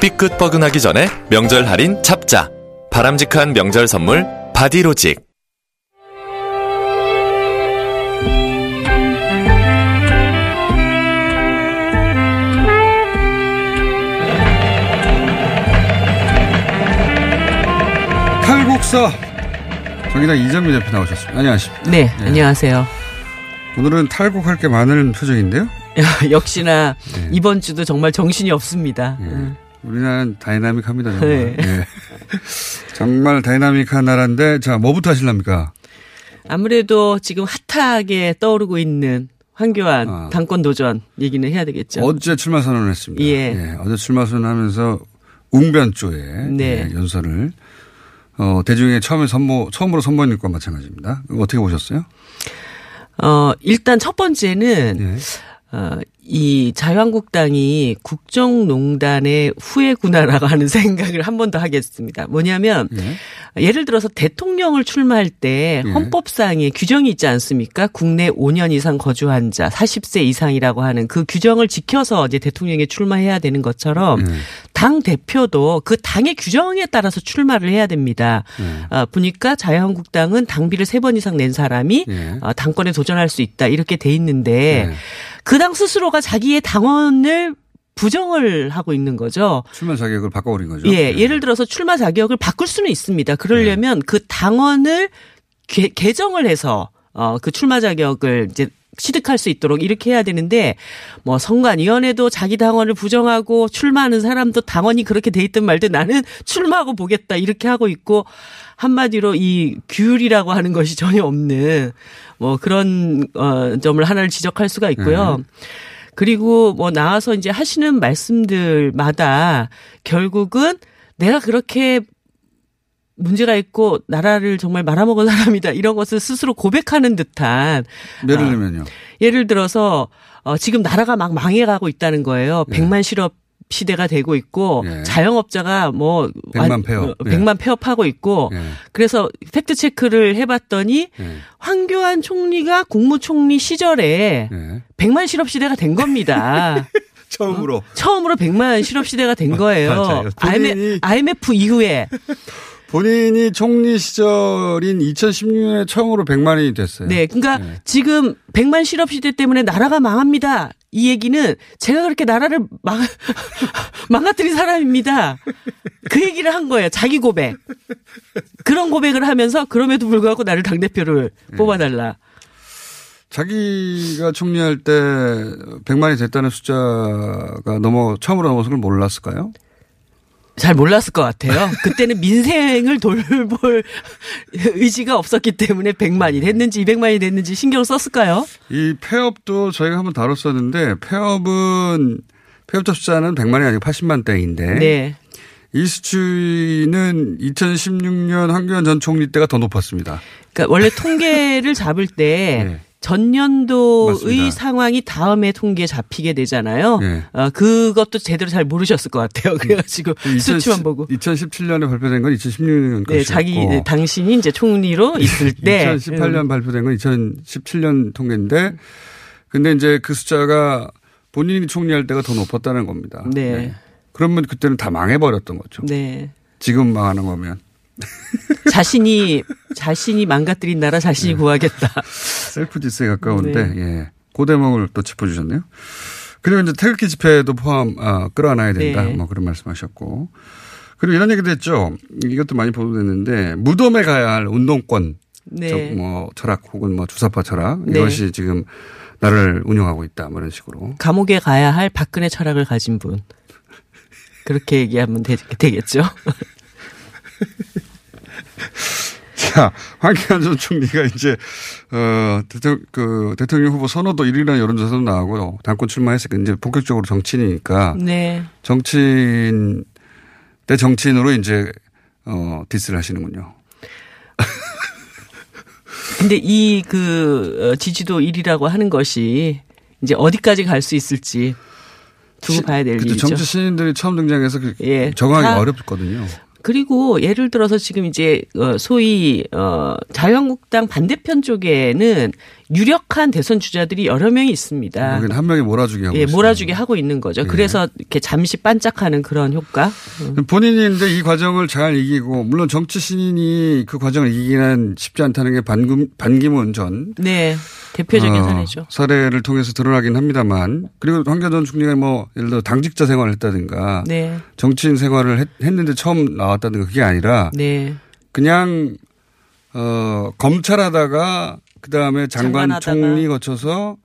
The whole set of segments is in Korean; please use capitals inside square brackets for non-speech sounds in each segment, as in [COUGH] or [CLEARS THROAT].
삐끗 뻐근하기 전에 명절 할인 잡자. 바람직한 명절 선물 바디로직. 탈곡사 정의당 이전미 대표 나오셨습니다. 안녕하십니까. 네, 안녕하세요. 오늘은 탈곡할 게 많은 표정인데요. [LAUGHS] 역시나 이번 주도 정말 정신이 없습니다. 음. 우리나라는 다이나믹합니다. 정말. 네. 예. [LAUGHS] 정말 다이나믹한 나라인데 자 뭐부터 하실랍니까? 아무래도 지금 핫하게 떠오르고 있는 황교안 아. 당권 도전 얘기는 해야 되겠죠. 어제 출마 선언을 했습니다. 예. 어제 출마 선언하면서 웅변조에 네. 예, 연설을 어, 대중에 처음에 선보 처음으로 선보인 것과 마찬가지입니다. 어떻게 보셨어요? 어, 일단 첫 번째는 예. 어, 이 자유한국당이 국정농단의 후예구나라고 하는 [LAUGHS] 생각을 한 번 더 하겠습니다. 뭐냐면 예. 예를 들어서 대통령을 출마할 때 예. 헌법상에 규정이 있지 않습니까? 국내 5년 이상 거주한 자 40세 이상이라고 하는 그 규정을 지켜서 이제 대통령에 출마해야 되는 것처럼 예. 당 대표도 그 당의 규정에 따라서 출마를 해야 됩니다. 예. 어, 보니까 자유한국당은 당비를 세번 이상 낸 사람이 예. 어, 당권에 도전할 수 있다 이렇게 돼 있는데 예. 그당 스스로가 자기의 당원을 부정을 하고 있는 거죠. 출마 자격을 바꿔버린 거죠. 예, 예를 들어서 출마 자격을 바꿀 수는 있습니다. 네. 그러려면 그 당원을 개, 개정을 해서 어, 그 출마 자격을 이제 취득할 수 있도록 이렇게 해야 되는데 뭐 선관위원회도 자기 당원을 부정하고 출마하는 사람도 당원이 그렇게 돼 있든 말든 나는 출마하고 보겠다 이렇게 하고 있고 한마디로 이 규율이라고 하는 것이 전혀 없는 뭐 그런 어 점을 하나를 지적할 수가 있고요. 그리고 뭐 나와서 이제 하시는 말씀들마다 결국은 내가 그렇게 문제가 있고 나라를 정말 말아먹은 사람이다 이런 것을 스스로 고백하는 듯한 예를 아, 들면요. 예를 들어서 어 지금 나라가 막 망해가고 있다는 거예요. 백만 실업 시대가 되고 있고 예. 자영업자가 뭐 백만 완- 폐업. 어, 백만 폐업하고 있고 예. 그래서 팩트 체크를 해 봤더니 예. 황교안 총리가 국무총리 시절에 예. 백만 실업 시대가 된 겁니다. [LAUGHS] 처음으로 처음으로 백만 실업 시대가 된 거예요. 맞아요. 본인이- IMF 이후에 본인이 총리 시절인 2016년에 처음으로 100만이 됐어요. 네, 그러니까 네. 지금 백만 실업 시대 때문에 나라가 망합니다. 이 얘기는 제가 그렇게 나라를 망, [LAUGHS] 망가뜨린 사람입니다. 그 얘기를 한 거예요. 자기 고백. 그런 고백을 하면서 그럼에도 불구하고 나를 당대표를 네. 뽑아달라. 자기가 총리할 때 100만이 됐다는 숫자가 넘어 처음으로 넘어선 걸 몰랐을까요? 잘 몰랐을 것 같아요. 그때는 민생을 돌볼 [LAUGHS] 의지가 없었기 때문에 100만이 됐는지 200만이 됐는지 신경 썼을까요? 이 폐업도 저희가 한번 다뤘었는데 폐업은 폐업자 숫자는 100만이 아니고 80만 대인데 네. 이 수치는 2016년 황교안 전 총리 때가 더 높았습니다. 그러니까 원래 통계를 잡을 때 [LAUGHS] 네. 전년도의 맞습니다. 상황이 다음에 통계에 잡히게 되잖아요. 네. 어, 그것도 제대로 잘 모르셨을 것 같아요. 그래가지고 수치만 보고. 2017년에 발표된 건 2016년 것이었고 네, 자기 네, 당신이 이제 총리로 있을 때 2018년 발표된 건 2017년 통계인데 근데 이제 그 숫자가 본인이 총리할 때가 더 높았다는 겁니다. 네. 그러면 그때는 다 망해버렸던 거죠. 네. 지금 망하는 거면 [LAUGHS] 자신이 자신이 망가뜨린 나라 자신이 네. 구하겠다. [LAUGHS] 셀프 디스에 가까운데 네. 예. 그 대목을 또 짚어주셨네요. 그리고 이제 태극기 집회도 포함 아, 끌어안아야 된다. 네. 뭐 그런 말씀하셨고 그리고 이런 얘기도 했죠. 이것도 많이 보도됐는데 무덤에 가야 할 운동권, 네. 저, 뭐 철학 혹은 뭐 주사파 철학 네. 이것이 지금 나를 운영하고 있다. 뭐 이런 식으로. 감옥에 가야 할 박근혜 철학을 가진 분. 그렇게 얘기하면 되, 되겠죠. [LAUGHS] [LAUGHS] 자, 황교안 전 총리가 이제, 어, 대통령, 그, 대통령 후보 선호도 1위라는 여론조사도 나오고, 당권 출마했으니까 이제 본격적으로 정치인이니까, 네. 정치인, 대 정치인으로 이제 어, 디스를 하시는군요. 근데 이 그 지지도 1위라고 하는 것이 이제 어디까지 갈 수 있을지 두고 봐야 될 일이죠. 정치 신인들이 처음 등장해서 그 예. 다 어렵거든요. 그리고 예를 들어서 지금 이제 어 소위 어 자유한국당 반대편 쪽에는 유력한 대선 주자들이 여러 명이 있습니다. 여기는 한 명이 몰아주기 하고 예, 있어요. 몰아주게 하고 있는 거죠. 예. 그래서 이렇게 잠시 반짝하는 그런 효과. 본인이 이제 이 과정을 잘 이기고 물론 정치 신인이 그 과정을 이기는 쉽지 않다는 게 반금, 반기문 전 네. 대표적인 어, 사례죠. 사례를 통해서 드러나긴 합니다만 그리고 황교안 전 총리가 뭐 예를 들어 당직자 생활을 했다든가 네. 정치인 생활을 했, 는데 처음 나왔다든가 그게 아니라 네. 그냥 어 검찰하다가 그다음에 장관 장관하다가. 총리 거쳐서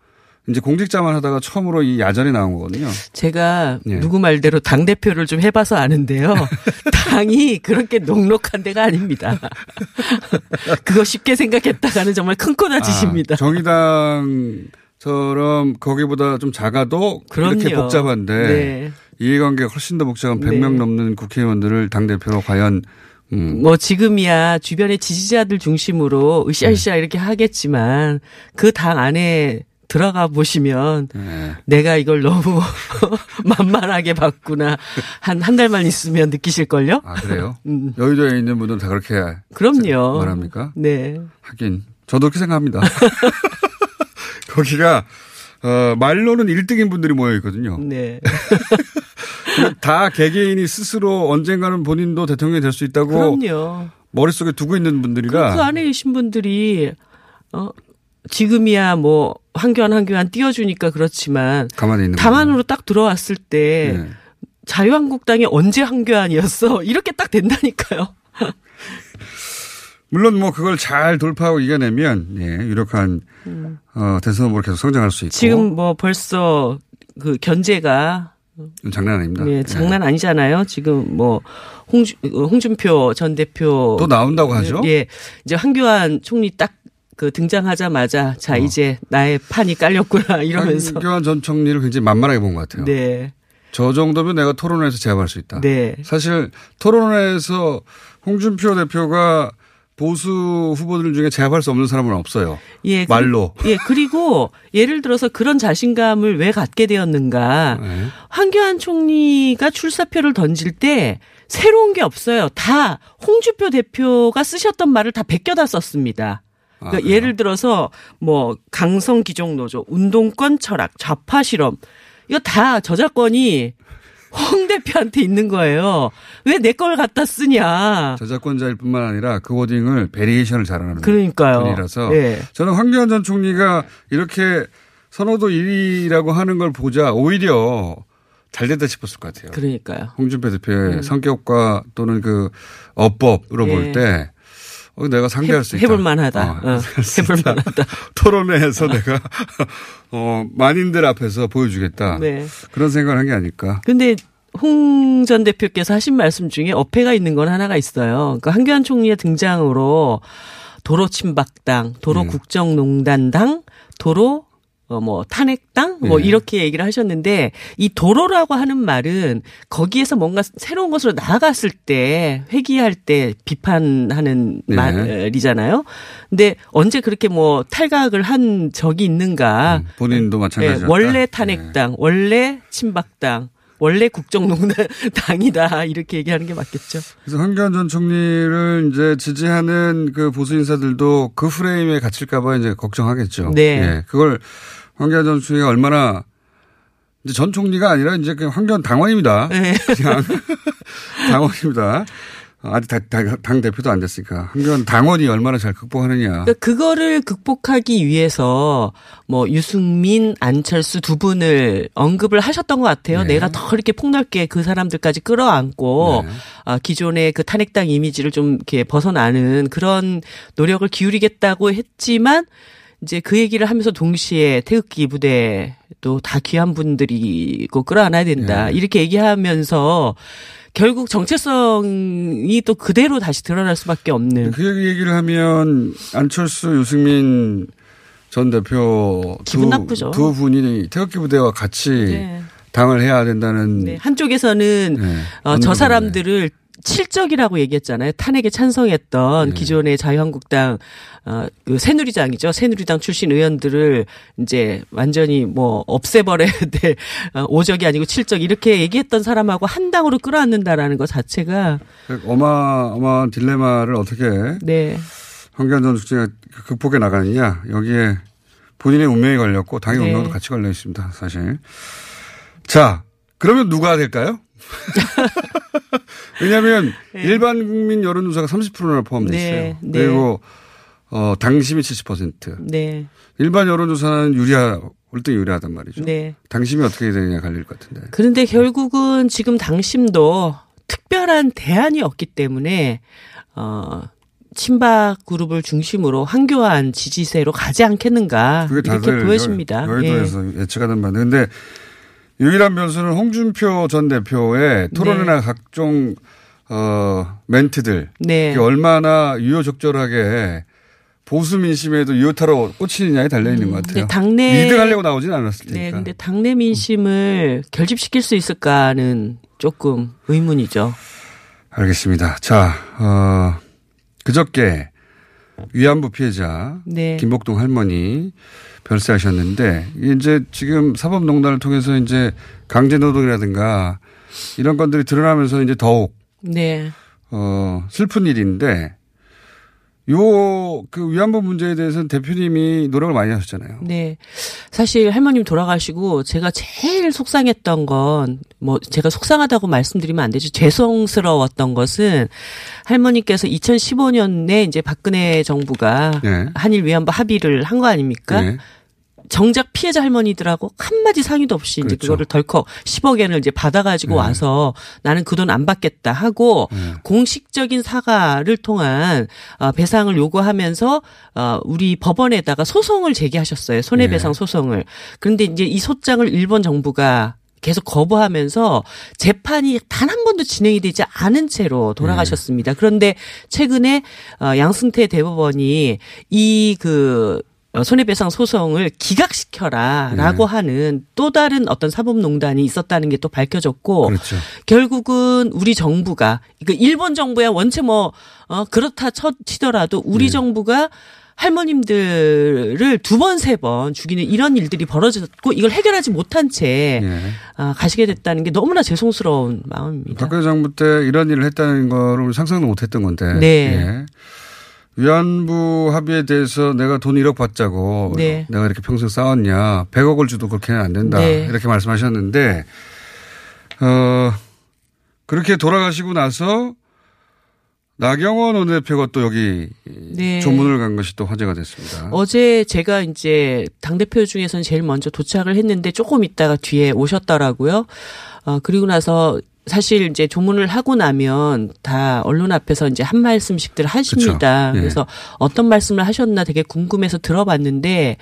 이제 공직자만 하다가 처음으로 이 야전에 나온 거거든요. 제가 예. 누구 말대로 당 대표를 좀 해봐서 아는데요. [LAUGHS] 당이 그렇게 녹록한 데가 아닙니다. [LAUGHS] 그거 쉽게 생각했다가는 정말 큰코 다치십니다. 아, 정의당처럼 거기보다 좀 작아도 그럼요. 이렇게 복잡한데 네. 이해관계가 훨씬 더 복잡한 네. 100명 넘는 국회의원들을 당 대표로 과연 음, 뭐 지금이야 주변의 지지자들 중심으로 으쌰으쌰 이렇게 하겠지만 그 당 안에 들어가 보시면 네. 내가 이걸 너무 [LAUGHS] 만만하게 봤구나 한 한 달만 있으면 느끼실걸요? 아 그래요? [LAUGHS] 음. 여의도에 있는 분들은 다 그렇게 그럼요. 말합니까? 네. 하긴 저도 그렇게 생각합니다. [LAUGHS] 거기가 어, 말로는 1등인 분들이 모여 있거든요. 네. 다 개개인이 스스로 언젠가는 본인도 대통령이 될 수 있다고 그럼요. 머릿속에 두고 있는 그, 분들이라 그 안에 계신 분들이 어 지금이야 뭐 한교안 한교안 띄워주니까 그렇지만 가만히 있는 담안으로 딱 들어왔을 때. 네. 자유한국당이 언제 한교안이었어 [LAUGHS] 이렇게 딱 된다니까요. 물론 뭐 그걸 잘 돌파하고 이겨내면 예, 유력한 어, 대선 후보로 계속 성장할 수 있고 음. 지금 뭐 벌써 그 견제가 장난 아닙니다. 예, 장난 아니잖아요. 지금 뭐 홍주, 홍준표 전 대표 또 나온다고 하죠? 예, 이제 한교안 총리 딱 그 등장하자마자 자 이제 나의 판이 깔렸구나 [LAUGHS] 이러면서 어. 한교안 전 총리를 굉장히 만만하게 본 것 같아요. 네, 저 정도면 내가 토론회에서 제압할 수 있다. 네, 사실 토론회에서 홍준표 대표가 보수 후보들 중에 제압할 수 없는 사람은 없어요. 예, 말로. 그, 예, 그리고 예를 들어서 그런 자신감을 왜 갖게 되었는가? 네. 황교안 총리가 출사표를 던질 때 새로운 게 없어요. 다 홍준표 대표가 쓰셨던 말을 다 베껴다 썼습니다. 그러니까 아? 예를 들어서 뭐 강성 귀족 노조, 운동권 철학, 좌파 실험 이거 다 저작권이 홍 대표한테 있는 거예요. 왜 내 걸 갖다 쓰냐? 저작권자일 뿐만 아니라 그 wording을 variation을 잘하는 그러니까요. 분이라서 예. 저는 황교안 전 총리가 이렇게 선호도 1위라고 하는 걸 보자 오히려 잘 됐다 싶었을 것 같아요. 그러니까요. 홍준표 대표의 성격과 또는 그 어법으로 음. 예. 볼때 어, 내가 상대할 수 있다. 해볼 만하다. 어, 어, 해볼 [LAUGHS] 만하다. [LAUGHS] 토론회에서 내가 어, 만인들 앞에서 보여주겠다. 네. 그런 생각을 한 게 아닐까. 근데 홍 전 대표께서 하신 말씀 중에 어폐가 있는 건 하나가 있어요. 그러니까 한교안 총리의 등장으로 도로 침박당, 도로 음. 국정농단당, 도로 어, 뭐 탄핵당 뭐 예. 이렇게 얘기를 하셨는데 이 도로라고 하는 말은 거기에서 뭔가 새로운 것으로 나아갔을 때 회귀할 때 비판하는 네. 말이잖아요. 근데 언제 그렇게 뭐 탈각을 한 적이 있는가? 음, 본인도 마찬가지였다. 예, 원래 탄핵당, 원래 친박당, 원래 국정농단 당이다 [LAUGHS] 이렇게 얘기하는 게 맞겠죠. 그래서 황교안 전 총리를 이제 지지하는 그 보수 인사들도 그 프레임에 갇힐까봐 이제 걱정하겠죠. 네. 예, 그걸 황교안 전 총리가 얼마나 이제 전 총리가 아니라 이제 그냥 황교안 당원입니다. 네. 그냥 [LAUGHS] 당원입니다. 아직 당, 당, 당 대표도 안 됐으니까 황교안 당원이 얼마나 잘 극복하느냐. 그러니까 그거를 극복하기 위해서 뭐 유승민, 안철수 두 분을 언급을 하셨던 것 같아요. 네. 내가 더 이렇게 폭넓게 그 사람들까지 끌어안고 네. 아, 기존의 그 탄핵당 이미지를 좀 이렇게 벗어나는 그런 노력을 기울이겠다고 했지만 이제 그 얘기를 하면서 동시에 태극기 부대도 다 귀한 분들이고 끌어안아야 된다. 네. 이렇게 얘기하면서 결국 정체성이 또 그대로 다시 드러날 수밖에 없는 그 얘기를 하면 안철수, 유승민 전 대표 기분 두, 나쁘죠. 두 분이 태극기 부대와 같이 네. 당을 해야 된다는 네, 한쪽에서는 네, 어, 저. 사람들을 칠적이라고 얘기했잖아요. 탄핵에 찬성했던 네. 기존의 자유한국당 어, 그 새누리당이죠. 새누리당 출신 의원들을 이제 완전히 뭐 없애버려야 [LAUGHS] 될 어, 오적이 아니고 칠적 이렇게 얘기했던 사람하고 한 당으로 끌어안는다라는 것 자체가 그 어마어마한 딜레마를 어떻게 네. 황교안 전 총리가 극복해 나가느냐 여기에 본인의 운명이 걸렸고 당의 네. 운명도 같이 걸려 있습니다. 사실. 자 그러면 누가 될까요? [LAUGHS] 왜냐하면 일반 국민 여론조사가 30%나 포함되어 네, 있어요. 네. 그리고 어, 당심이 70%. 네. 일반 여론조사는 유리하 월등히 유리하단 말이죠. 네. 당심이 어떻게 되느냐 갈릴 것 같은데. 그런데 결국은 지금 당심도 특별한 대안이 없기 때문에 어 친박 그룹을 중심으로 황교안 지지세로 가지 않겠는가 그게 이렇게 보여집니다. 여, 여의도에서 예 측하는 바인데 근데 유일한 변수는 홍준표 전 대표의 토론이나 각종 어 멘트들 네. 얼마나 유효적절하게 보수 민심에도 유효타로 꽂히느냐에 달려 있는 것 같아요. 근데 당내- 리드하려고 나오진 않았을 테니까. 네, 근데 당내 민심을 결집시킬 수 있을까는 조금 의문이죠. 알겠습니다. 자, 어, 그저께 위안부 피해자 네. 김복동 할머니 별세하셨는데 이제 지금 사법농단을 통해서 이제 강제노동이라든가 이런 건들이 드러나면서 이제 더욱 네. 어, 슬픈 일인데 요 그 위안부 문제에 대해서는 대표님이 노력을 많이 하셨잖아요. 네. 사실 할머님 돌아가시고 제가 제일 속상했던 건 뭐 제가 속상하다고 말씀드리면 안 되죠. 죄송스러웠던 것은 할머니께서 2015년에 이제 박근혜 정부가 네. 한일 위안부 합의를 한 거 아닙니까? 네. 정작 피해자 할머니들하고 한마디 상의도 없이 이제 그렇죠. 그거를 덜컥 10억 엔을 이제 받아가지고 네. 와서 나는 그 돈 안 받겠다 하고 네. 공식적인 사과를 통한 어, 배상을 요구하면서 어, 우리 법원에다가 소송을 제기하셨어요. 손해배상 네. 소송을. 그런데 이제 이 소장을 일본 정부가 계속 거부하면서 재판이 단 한 번도 진행이 되지 않은 채로 돌아가셨습니다. 그런데 최근에 어, 양승태 대법원이 이그 어, 손해배상 소송을 기각시켜라라고 하는 또 다른 어떤 사법농단이 있었다는 게 또 밝혀졌고 그렇죠. 결국은 우리 정부가 그 일본 정부야 원체 뭐 어, 그렇다 쳐, 치더라도 우리 네. 정부가 할머님들을 두 번세번 죽이는 이런 일들이 벌어졌고 이걸 해결하지 못한 채 예. 아, 가시게 됐다는 게 너무나 죄송스러운 마음입니다. 박근혜 정부 때 이런 일을 했다는 거를 상상도 못 했던 건데. 네. 예. 위안부 합의에 대해서 내가 돈 1억 받자고 네. 내가 이렇게 평생 싸웠냐. 100억을 주도 그렇게는 안 된다. 네. 이렇게 말씀하셨는데 어 그렇게 돌아가시고 나서 나경원 원내대표가 또 여기 네. 조문을 간 것이 또 화제가 됐습니다. 어제 제가 이제 당대표 중에서는 제일 먼저 도착을 했는데 조금 있다가 뒤에 오셨더라고요. 어, 그리고 나서 사실 이제 조문을 하고 나면 다 언론 앞에서 이제 한 말씀씩들 하십니다. 예. 그래서 어떤 말씀을 하셨나 되게 궁금해서 들어봤는데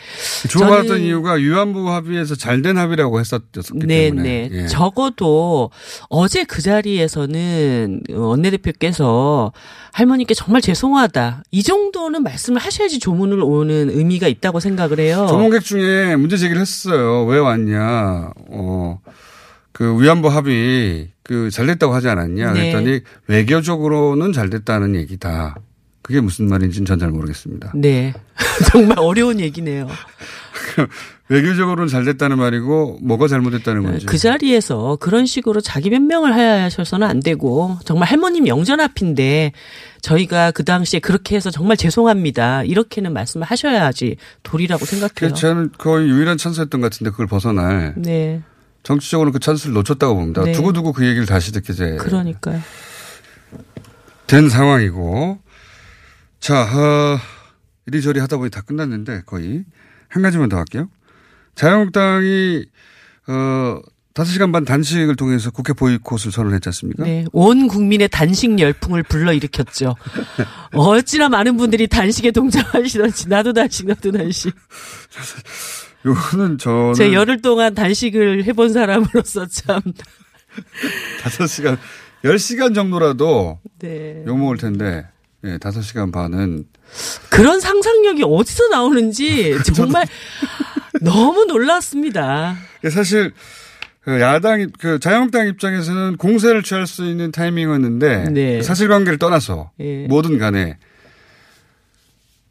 주고받았던 이유가 위안부 합의에서 잘된 합의라고 했었기 네, 때문에. 네. 예. 적어도 어제 그 자리에서는 원내대표께서 할머니께 정말 죄송하다. 이 정도는 말씀을 하셔야지 조문을 오는 의미가 있다고 생각을 해요. 조문객 중에 문제 제기를 했어요. 왜 왔냐. 어, 그 위안부 합의 그 잘 됐다고 하지 않았냐. 네. 그랬더니 외교적으로는 잘 됐다는 얘기다. 그게 무슨 말인지는 전 잘 모르겠습니다. 네. [LAUGHS] 정말 어려운 얘기네요. [LAUGHS] 외교적으로는 잘 됐다는 말이고 뭐가 잘못됐다는 건지. 그 자리에서 그런 식으로 자기 변명을 하셔서는 안 되고 정말 할머님 영전 앞인데 저희가 그 당시에 그렇게 해서 정말 죄송합니다. 이렇게는 말씀을 하셔야지 도리라고 생각해요. 그게 저는 거의 유일한 찬스였던 것 같은데 그걸 벗어날. 네. 정치적으로는 그 찬스를 놓쳤다고 봅니다. 네. 두고두고 그 얘기를 다시 듣게 돼. 그러니까요. 된 상황이고. 자, 어, 이리저리 하다 보니 다 끝났는데 거의. 한 가지만 더 할게요. 자유한국당이, 어, 5시간 반 단식을 통해서 국회 보이콧을 선언했지 않습니까? 네. 온 국민의 단식 열풍을 불러일으켰죠. [LAUGHS] 어찌나 많은 분들이 단식에 동참하시던지 나도 단식 나도 단식. [LAUGHS] 요거는 저는 제가 열흘 동안 단식을 해본 사람으로서 참. [LAUGHS] 5시간, 10시간 정도라도 네. 욕 먹을 텐데, 예, 5시간 반은 그런 상상력이 어디서 나오는지 [LAUGHS] 정말 너무 놀랐습니다. 사실 그 야당, 입- 그 자유한국당 입장에서는 공세를 취할 수 있는 타이밍이었는데 네. 사실관계를 떠나서 예. 뭐든 간에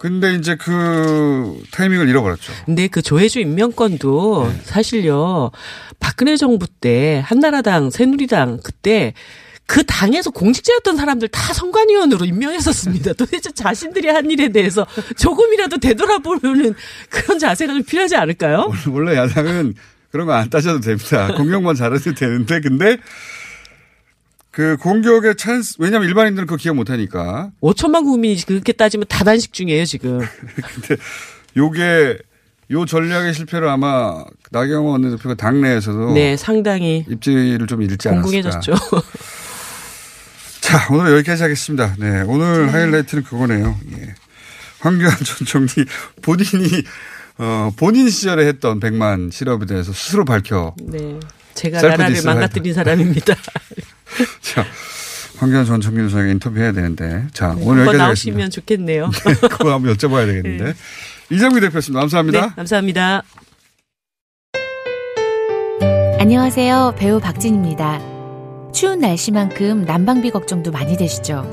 근데 이제 그 타이밍을 잃어버렸죠. 근데 그 조혜주 임명권도 네. 사실요 박근혜 정부 때 한나라당, 새누리당 그때 그 당에서 공직자였던 사람들 다 선관위원으로 임명했었습니다. [LAUGHS] 도대체 자신들이 한 일에 대해서 조금이라도 되돌아보는 그런 자세가 좀 필요하지 않을까요? [LAUGHS] 원래 야당은 그런 거 안 따져도 됩니다. 공격만 잘해도 되는데 근데 그 공격의 찬스 왜냐하면 일반인들은 그거 기억 못하니까 5천만 국민이 그렇게 따지면 다단식 중이에요 지금. [LAUGHS] 근데 요게 요 전략의 실패를 아마 나경원 원내대표가 당내에서도 네, 상당히 입지를 좀 잃지 않았을까. 공공해졌죠. [LAUGHS] 자, 오늘 여기까지 하겠습니다. 네, 오늘 하이라이트는 그거네요. 예. 황교안 전 총리 본인이 어, 본인 시절에 했던 백만 실업에 대해서 스스로 밝혀. 네, 제가 나라를 망가뜨린 사람입니다. [LAUGHS] [LAUGHS] 자, 황교안 전 저희가 인터뷰해야 되는데. 자, 오늘 한번 여기까지 하겠습니다. 나오시면 좋겠네요. [LAUGHS] 그거 한번 여쭤봐야 되겠는데. 이정미 대표였습니다. 감사합니다. 네, 감사합니다. 안녕하세요. 배우 박진입니다. 추운 날씨만큼 난방비 걱정도 많이 되시죠?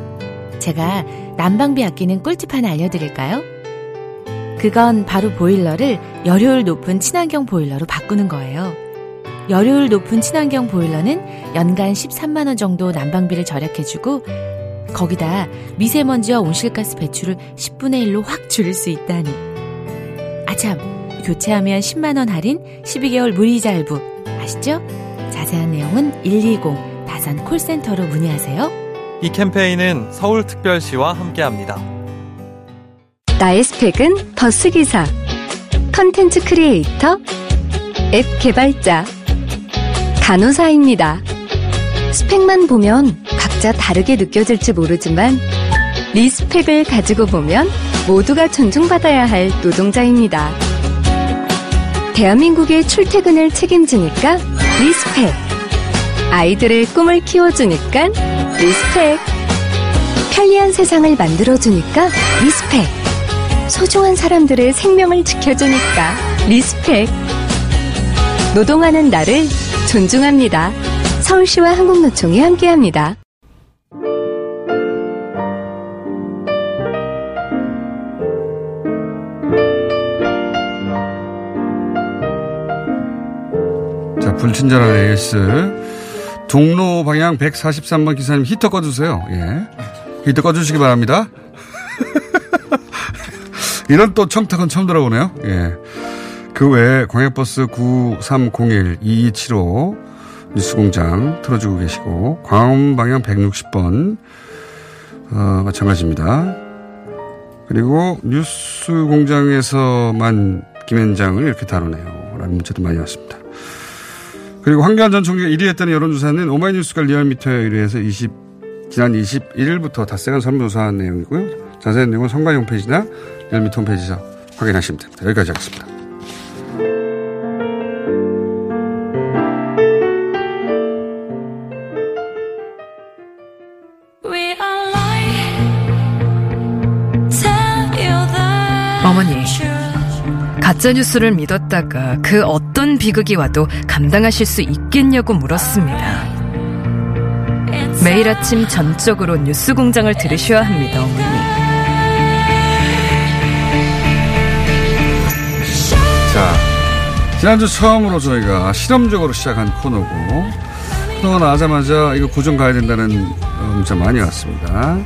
제가 난방비 아끼는 꿀팁 하나 알려드릴까요? 그건 바로 보일러를 열효율 높은 친환경 보일러로 바꾸는 거예요. 열효율 높은 친환경 보일러는 연간 13만원 정도 난방비를 절약해주고, 거기다 미세먼지와 온실가스 배출을 10분의 1로 확 줄일 수 있다니. 아참, 교체하면 10만원 할인, 12개월 무이자 할부. 아시죠? 자세한 내용은 120 다산 콜센터로 문의하세요. 이 캠페인은 서울특별시와 함께합니다. 나의 스펙은 버스기사, 컨텐츠 크리에이터, 앱 개발자, 간호사입니다. 스펙만 보면 각자 다르게 느껴질지 모르지만 respect를 가지고 보면 모두가 존중받아야 할 노동자입니다. 대한민국의 출퇴근을 책임지니까 respect. 아이들의 꿈을 키워주니까 respect. 편리한 세상을 만들어주니까 respect. 소중한 사람들의 생명을 지켜주니까 respect. 노동하는 나를 존중합니다. 서울시와 한국노총이 함께합니다. 자, 불친절한 AS. 종로 방향 143번 기사님 히터 꺼주세요. 예. 히터 꺼주시기 바랍니다. [LAUGHS] 이런 또 청탁은 처음 들어보네요. 예. 그 외에 광역버스 9301 2275 뉴스공장 틀어주고 계시고 광화문 방향 160번 어, 마찬가지입니다. 그리고 뉴스공장에서만 김현장을 이렇게 다루네요. 라는 문자도 많이 왔습니다. 그리고 황교안 전 총리가 1위 했다는 여론조사는 오마이뉴스가 리얼미터에 의뢰해서 20, 지난 21일부터 닷새간 설문조사한 내용이고요. 자세한 내용은 선관 홈페이지나 리얼미터 홈페이지에서 확인하시면 됩니다. 여기까지 하겠습니다. 가짜뉴스를 믿었다가 그 어떤 비극이 와도 감당하실 수 있겠냐고 물었습니다. 매일 아침 전적으로 뉴스 공장을 들으셔야 합니다, 어머니. 자, 지난주 처음으로 저희가 실험적으로 시작한 코너고, 코너가 나가자마자 이거 고정 가야 된다는 어, 문자 많이 왔습니다.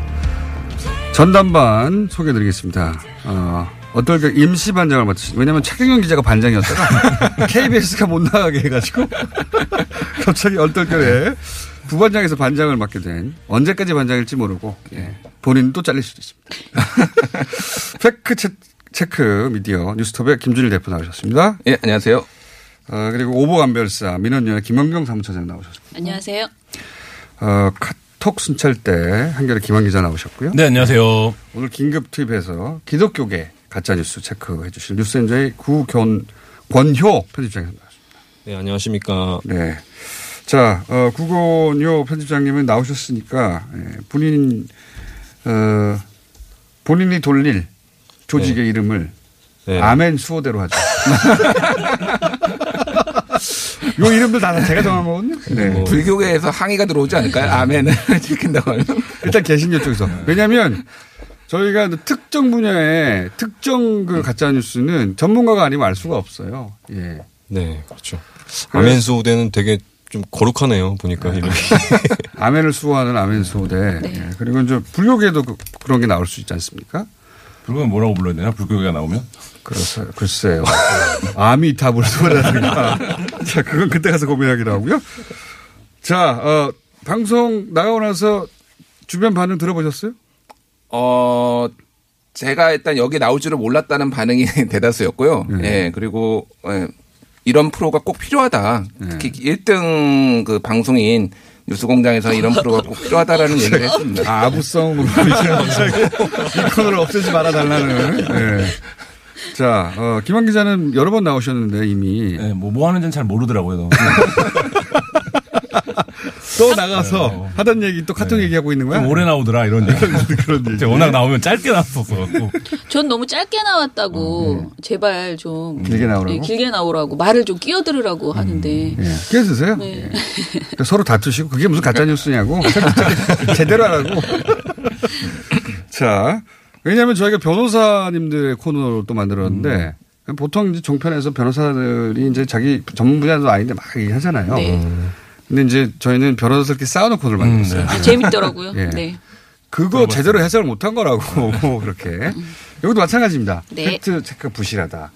전담반 소개해드리겠습니다. 어, 어떨 때 임시 반장을 맡으신, 왜냐면 최경영 기자가 반장이었다가 [LAUGHS] KBS가 못 나가게 해가지고 [LAUGHS] 갑자기 얼떨결에 부반장에서 반장을 맡게 된 언제까지 반장일지 모르고 예, 본인 또 잘릴 수도 있습니다. [LAUGHS] 팩트 체, 체크 미디어 뉴스톱의 김준일 대표 나오셨습니다. 예, 안녕하세요. 어, 그리고 오보감별사 민언련의 김언경 사무처장 나오셨습니다. 안녕하세요. 어, 카톡 순찰 때 한겨레 김한 기자 나오셨고요. 네, 안녕하세요. 오늘 긴급 투입해서 기독교계 가짜뉴스 체크해 주실 뉴스엔저의 구견, 권효 편집장님 나오셨습니다. 네, 안녕하십니까. 네. 자, 어, 구건효 편집장님은 나오셨으니까, 예, 본인, 어, 본인이 돌릴 조직의 이름을 네. 아멘 수호대로 하죠. [LAUGHS] 요 이름들 다 제가 정한 거거든요. 네. 불교계에서 항의가 들어오지 않을까요? 아멘을 [LAUGHS] 지킨다고 하면. 일단 개신교 쪽에서. 왜냐하면 저희가 특정 분야의 특정 그 가짜 뉴스는 전문가가 아니면 알 수가 없어요. 예. 네, 그렇죠. 아멘 수호대는 되게 좀 거룩하네요. 보니까 이름이. 아멘을 수호하는 아멘 수호대. 네. 예. 그리고 이제 불교계도 그, 런게 나올 수 있지 않습니까? 불교는 뭐라고 불러야 되나? 불교가 나오면? 그렇어요. 글쎄요. 아미타불 수호라든가. [LAUGHS] 자, 그건 그때 가서 고민하기로 하고요. 자, 어, 방송 나가고 나서 주변 반응 들어보셨어요? 어, 제가 일단 여기 나올 줄을 몰랐다는 반응이 [LAUGHS] 대다수였고요. 예, 그리고, 예, 이런 프로가 꼭 필요하다. 특히 1등 그 방송인 뉴스공장에서 이런 프로가 꼭 필요하다라는 [LAUGHS] 얘기를 했습니다. 아, 아부성으로 이제 갑자기 이 코너를 없애지 말아달라는. 예. 자, 어, 김한 기자는 여러 번 나오셨는데 이미. 네, 뭐, 뭐 하는지는 잘 모르더라고요. [LAUGHS] [LAUGHS] 또 나가서 하던 얘기 또 카톡 얘기하고 있는 거야? 좀 오래 나오더라, 이런 얘기. [LAUGHS] 그런 얘기. 워낙 나오면 짧게 나왔었어. 전 너무 짧게 나왔다고 제발 좀 길게 나오라고? 예, 길게 나오라고 말을 좀 끼어들으라고 하는데 예. 끼어드세요? 네. 예. [LAUGHS] 서로 다투시고 그게 무슨 가짜 뉴스냐고. 제대로 하라고. 자, 왜냐하면 저희가 변호사님들의 코너를 또 만들었는데 보통 이제 종편에서 변호사들이 이제 자기 전문 분야도 아닌데 막 얘기하잖아요. 네. 근데 이제 저희는 변호사들끼리 싸우는 코너를 만들었어요. 아, 재밌더라고요. 예. 네. 그거 제대로 해석을 못한 거라고 [LAUGHS] 그렇게. 여기도 마찬가지입니다. 네. 팩트 체크 부실하다.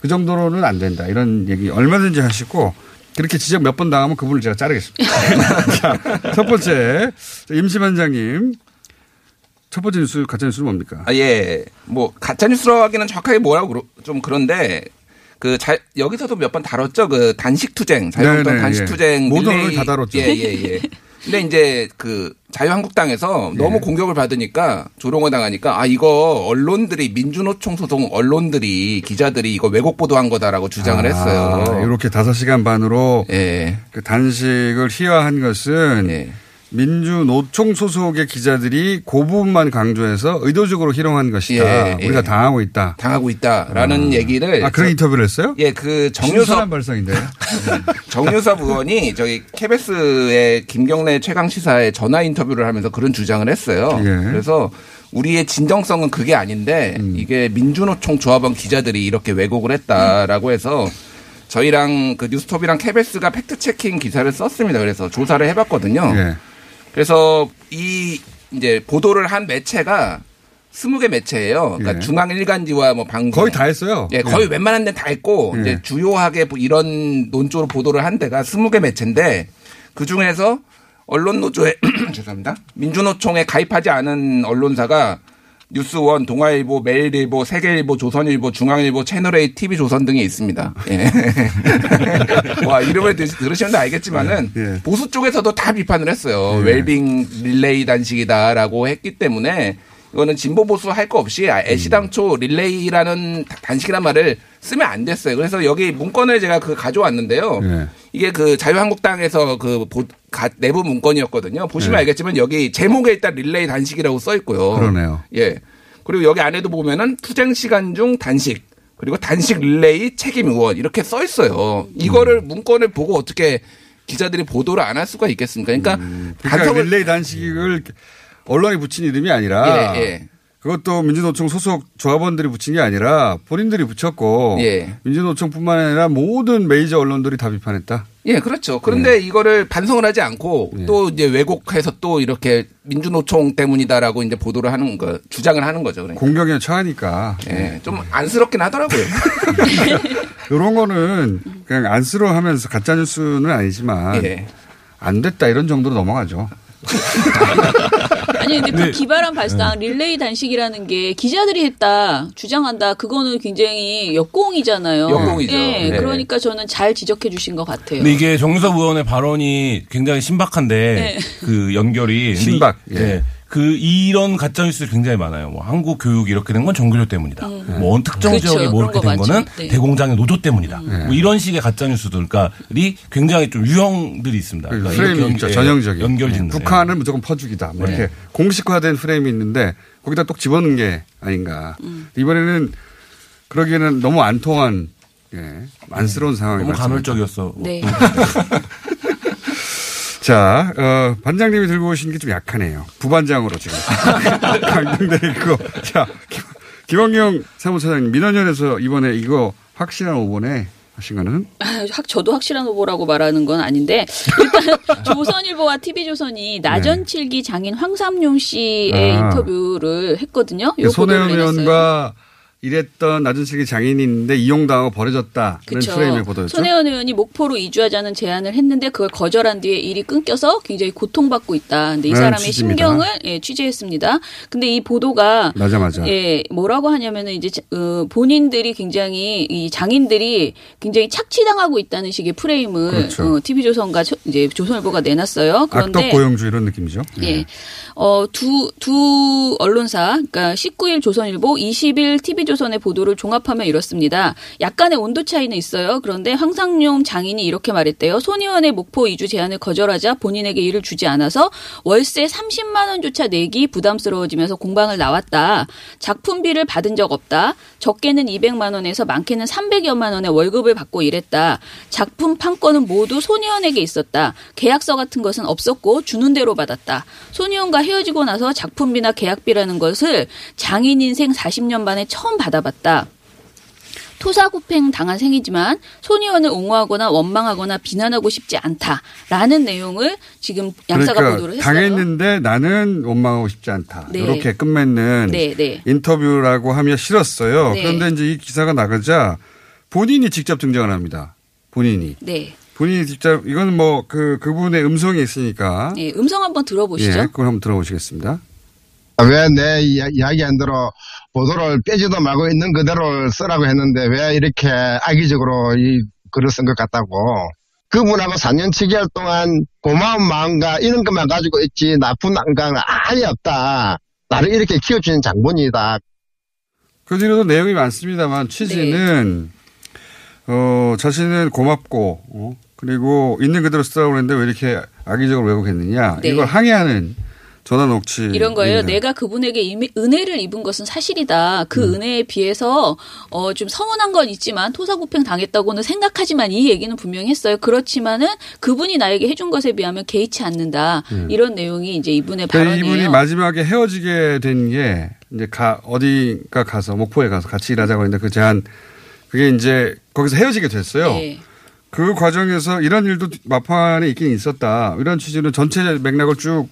그 정도로는 안 된다. 이런 얘기 얼마든지 하시고 그렇게 지적 몇 번 당하면 그분을 제가 자르겠습니다. [LAUGHS] 자, 첫 번째 임시반장님 첫 번째 뉴스 가짜 뉴스는 뭡니까? 아, 예. 뭐, 가짜 뉴스라고 하기는 정확하게 뭐라고 그러- 좀 그런데, 그, 자, 여기서도 몇 번 다뤘죠. 그, 단식 투쟁, 자유한국당 네네, 예. 단식투쟁. 모든 릴레이. 언론이 다 다뤘죠. 예, 예, 예. 근데 이제 그, 자유한국당에서 예. 너무 공격을 받으니까, 조롱을 당하니까, 아, 이거 언론들이, 민주노총 소속 언론들이, 기자들이 이거 왜곡 보도한 거다라고 주장을 했어요. 아, 이렇게 다섯 시간 반으로 예. 그 단식을 희화한 것은 민주노총 소속의 기자들이 그 부분만 강조해서 의도적으로 희롱한 것이다. 예, 예. 우리가 당하고 있다. 당하고 있다라는 얘기를. 아, 그런 인터뷰를 했어요? 예, 그 정유섭. [LAUGHS] 정유섭 의원이 저희 KBS의 김경래 최강 시사에 전화 인터뷰를 하면서 그런 주장을 했어요. 예. 그래서 우리의 진정성은 그게 아닌데 음. 이게 민주노총 조합원 기자들이 이렇게 왜곡을 했다라고 해서 저희랑 그 뉴스톱이랑 KBS가 fact checking 기사를 썼습니다. 그래서 조사를 해봤거든요. 예. 그래서 이 이제 보도를 한 매체가 스무 개 매체예요. 그러니까 예. 중앙 일간지와 뭐 방송 거의 다 했어요. 예, 거의 예. 웬만한 데는 다 했고 예. 이제 주요하게 뭐 이런 논조로 보도를 한 데가 스무 개 매체인데 그 중에서 언론 노조에 [CLEARS THROAT] 죄송합니다. 민주노총에 가입하지 않은 언론사가 뉴스원, 동아일보, 매일일보, 세계일보, 조선일보, 중앙일보, 채널A, TV조선 등이 있습니다. 예. [LAUGHS] 와 이름을 들- 들으시면 알겠지만은 예. 보수 쪽에서도 다 비판을 했어요. 웰빙 릴레이 단식이다라고 했기 때문에 이거는 진보 보수 할 거 없이 아, 애시당초 릴레이라는 다- 단식이란 말을 쓰면 안 됐어요. 그래서 여기 문건을 제가 그 가져왔는데요. 예. 이게 그 자유한국당에서 그 보- 가- 내부 문건이었거든요. 보시면 네. 알겠지만 여기 제목에 일단 릴레이 단식이라고 써 있고요. 그러네요. 예. 그리고 여기 안에도 보면은 투쟁 시간 중 단식 그리고 단식 릴레이 책임 의원 이렇게 써 있어요. 이거를 음. 문건을 보고 어떻게 기자들이 보도를 안 할 수가 있겠습니까? 그러니까 그러니까 반성을- 릴레이 단식을 언론이 붙인 이름이 아니라 예, 예. 그것도 민주노총 소속 조합원들이 붙인 게 아니라 본인들이 붙였고 예. 민주노총뿐만 아니라 모든 메이저 언론들이 다 비판했다. 예, 그렇죠. 그런데 이거를 반성을 하지 않고 예. 또 이제 왜곡해서 또 이렇게 민주노총 때문이다라고 이제 보도를 하는 거, 주장을 하는 거죠. 그러니까. 공격에 처하니까. 예, 좀 안쓰럽긴 하더라고요. [LAUGHS] 이런 거는 그냥 안쓰러워하면서 가짜 뉴스는 아니지만 예. 안 됐다 이런 정도로 넘어가죠. [LAUGHS] 아니 근데 그 네. 기발한 발상 릴레이 단식이라는 게 기자들이 했다 주장한다 그거는 굉장히 역공이잖아요. 역공이죠. 예, 네. 그러니까 저는 잘 지적해 주신 것 같아요. 근데 이게 정유섭 의원의 발언이 굉장히 신박한데 네. 그 연결이 신박, 이- 예. 예. 그 이런 가짜 뉴스들이 굉장히 많아요. 뭐 한국 교육 이렇게 된 건 정교조 때문이다. 뭐 어느 특정 그렇죠. 지역에 뭐 이렇게 거된 맞죠. 거는 네. 대공장의 노조 때문이다. 뭐 이런 식의 가짜 뉴스들이 굉장히 좀 유형들이 있습니다. 그러니까 프레임이 이렇게 있죠. 연- 전형적인. 연결짓는. 북한은 무조건 퍼주기다. 뭐 네. 이렇게 공식화된 프레임이 있는데 거기다 또 집어넣은 게 아닌가. 음. 이번에는 그러기에는 너무 안 통한 예. 안쓰러운 상황이 너무. 간헐적이었어. 네. [LAUGHS] 자, 어, 반장님이 들고 오신 게 좀 약하네요. 부반장으로 지금. [LAUGHS] 강등돼 있고. 자, 김- 김원경 사무처장님, 민원연에서 이번에 이거 확실한 5번에 하신 거는? 아, [LAUGHS] 확 저도 확실한 후보라고 말하는 건 아닌데 일단 [LAUGHS] 조선일보와 TV조선이 나전칠기 장인 황삼용 씨의 네. 아. 인터뷰를 했거든요. 요 손혜원. 의원과 층의 장인이 있는데 이용당하고 버려졌다는 그쵸. 프레임의 보도였죠. 손혜원 의원이 목포로 이주하자는 제안을 했는데 그걸 거절한 뒤에 일이 끊겨서 굉장히 고통받고 있다. 근데 이 라는 사람의 취지입니다. 심경을 예, 취재했습니다. 근데 이 보도가 맞아, 맞아. 예, 뭐라고 하냐면은 이제 자- 어, 본인들이 굉장히 이 장인들이 굉장히 착취당하고 있다는 식의 프레임을 그렇죠. 어, TV조선과 조- 이제 조선일보가 내놨어요. 그런데 악덕 고용주 이런 느낌이죠. 예. 어, 두, 두 언론사, 그러니까 19일 조선일보, 20일 TV 조선의 보도를 종합하면 이렇습니다. 약간의 온도 차이는 있어요. 그런데 황상용 장인이 이렇게 말했대요. 손의원의 목포 이주 제안을 거절하자 본인에게 일을 주지 않아서 월세 30만 원조차 내기 부담스러워지면서 공방을 나왔다. 작품비를 받은 적 없다. 적게는 200만 원에서 많게는 300여만 원의 월급을 받고 일했다. 작품 판권은 모두 손의원에게 있었다. 계약서 같은 것은 없었고 주는 대로 받았다. 손의원과 헤어지고 나서 작품비나 계약비라는 것을 장인 인생 40년 만에 처음 받아봤다. 토사구팽 당한 생이지만 손 의원을 옹호하거나 원망하거나 비난하고 싶지 않다라는 내용을 지금 양사가 그러니까 보도를 했어요. 당했는데 나는 원망하고 싶지 않다. 네. 이렇게 끝맺는 네, 네. 인터뷰라고 하며 싫었어요. 네. 그런데 이제 이 기사가 나가자 본인이 직접 등장을 합니다. 본인이. 네. 본인이 직접 이건 뭐 그 그분의 음성이 있으니까 예, 음성 한번 들어보시죠. 예, 그걸 한번 들어보시겠습니다. 왜 내 이야기 안 들어 보도를 빼지도 말고 있는 그대로 쓰라고 했는데 왜 이렇게 악의적으로 이 글을 쓴 것 같다고. 그분하고 4년 7개월 동안 고마운 마음과 이런 것만 가지고 있지 나쁜 안감은 아예 없다. 나를 이렇게 키워주는 장본이다. 그 뒤로도 내용이 많습니다만 취지는 어 자신은 고맙고 어, 그리고 있는 그대로 쓰라고 그랬는데 왜 이렇게 악의적으로 왜곡했느냐 네. 이걸 항의하는 전화 녹취 이런 거예요. 내가 그분에게 이미 은혜를 입은 것은 사실이다. 그 음. 은혜에 비해서 어 좀 서운한 건 있지만 토사구팽 당했다고는 생각하지만 이 얘기는 분명히 했어요. 그렇지만은 그분이 나에게 해준 것에 비하면 개의치 않는다. 음. 이런 내용이 이제 이분의 그러니까 발언이에요. 이분이 마지막에 헤어지게 된 게 이제 가 어디가 가서 목포에 가서 같이 일하자고 했는데 그 제안 그게 이제 거기서 헤어지게 됐어요. 네. 그 과정에서 이런 일도 마판에 있긴 있었다. 이런 취지는 전체 맥락을 쭉